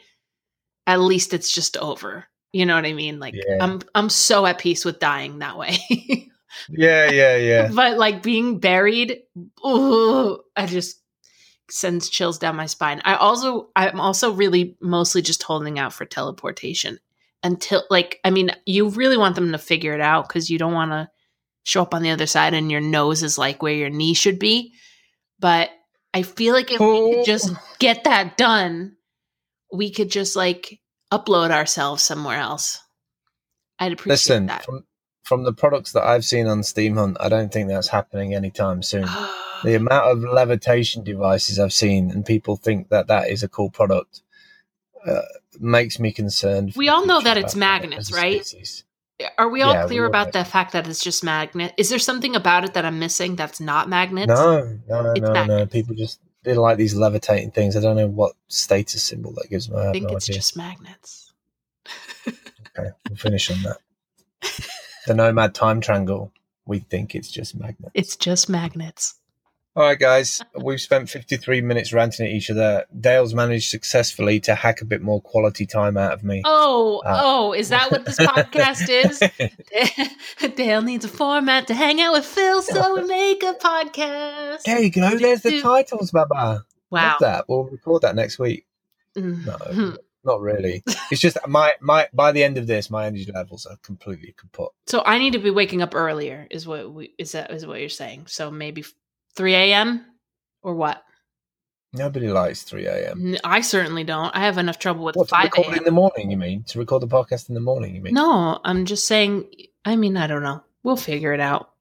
at least it's just over. You know what I mean? Like Yeah. I'm. I'm so at peace with dying that way. <laughs> Yeah, yeah, yeah. but like being buried, ooh, I just sends chills down my spine. I also I'm also really mostly just holding out for teleportation until like I mean, you really want them to figure it out cuz you don't want to show up on the other side and your nose is like where your knee should be. But I feel like if we Oh. could just get that done, we could just like upload ourselves somewhere else. I'd appreciate Listen, that. from from the products that I've seen on Steemhunt, I don't think that's happening anytime soon. <gasps> the amount of levitation devices I've seen, and people think that that is a cool product, uh, makes me concerned. We all know that it's magnets, right? species. Are we all Yeah, clear we about are. the fact that it's just magnet? Is there something about it that I'm missing that's not magnets? No, no, no, It's no, no. People just they like these levitating things. I don't know what status symbol that gives them. I I think no it's idea. just magnets. <laughs> Okay, we'll finish on that. the Nomad Time Triangle. We think it's just magnets. It's just magnets. All right, guys, we've spent 53 minutes ranting at each other. Dale's managed successfully to hack a bit more quality time out of me. Oh, Uh, oh, is that what this podcast is? <laughs> <laughs> Dale needs a format to hang out with Phil, so we <laughs> make a podcast. there you go. There's the titles, Baba. Wow. Love that. We'll record that next week. Mm. No, not really. It's just my my. By the end of this, my energy levels are completely kaput. So I need to be waking up earlier. Is what we, is that is what you're saying? So maybe 3 a.m. or what? Nobody likes 3 a.m. I certainly don't. I have enough trouble with What to 5 record a.m. in the morning? You mean to record the podcast in the morning? You mean? No, I'm just saying. I mean, I don't know. We'll figure it out.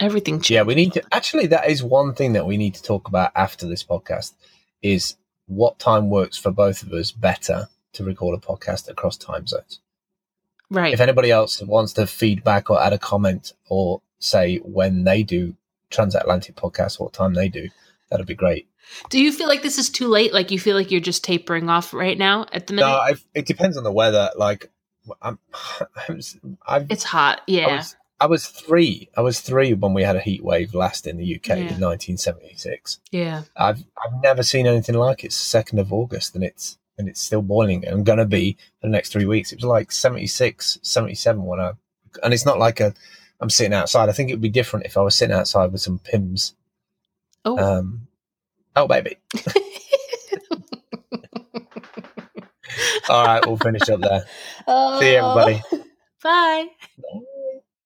Everything changes. Yeah, we need to. Actually, that is one thing that we need to talk about after this podcast. Is what time works for both of us better to record a podcast across time zones. right. If anybody else wants to feedback or add a comment or say when they do transatlantic podcast, what time they do, that'd be great. Do you feel like this is too late? Like you feel like you're just tapering off right now at the minute? No, I've, it depends on the weather. Like, I'm, <sighs> I'm I've, it's hot. I Yeah. was, I was three. I was three when we had a heat wave last in the UK Yeah. in 1976. Yeah. I've I've never seen anything like it. It's second of August and it's and it's still boiling and gonna be for the next three weeks. It was like 76, 77 when I and it's not like a I'm sitting outside. I think it would be different if I was sitting outside with some Pimm's. Oh. Um, oh baby. <laughs> All right, we'll finish up there. <laughs> See you, everybody. Bye.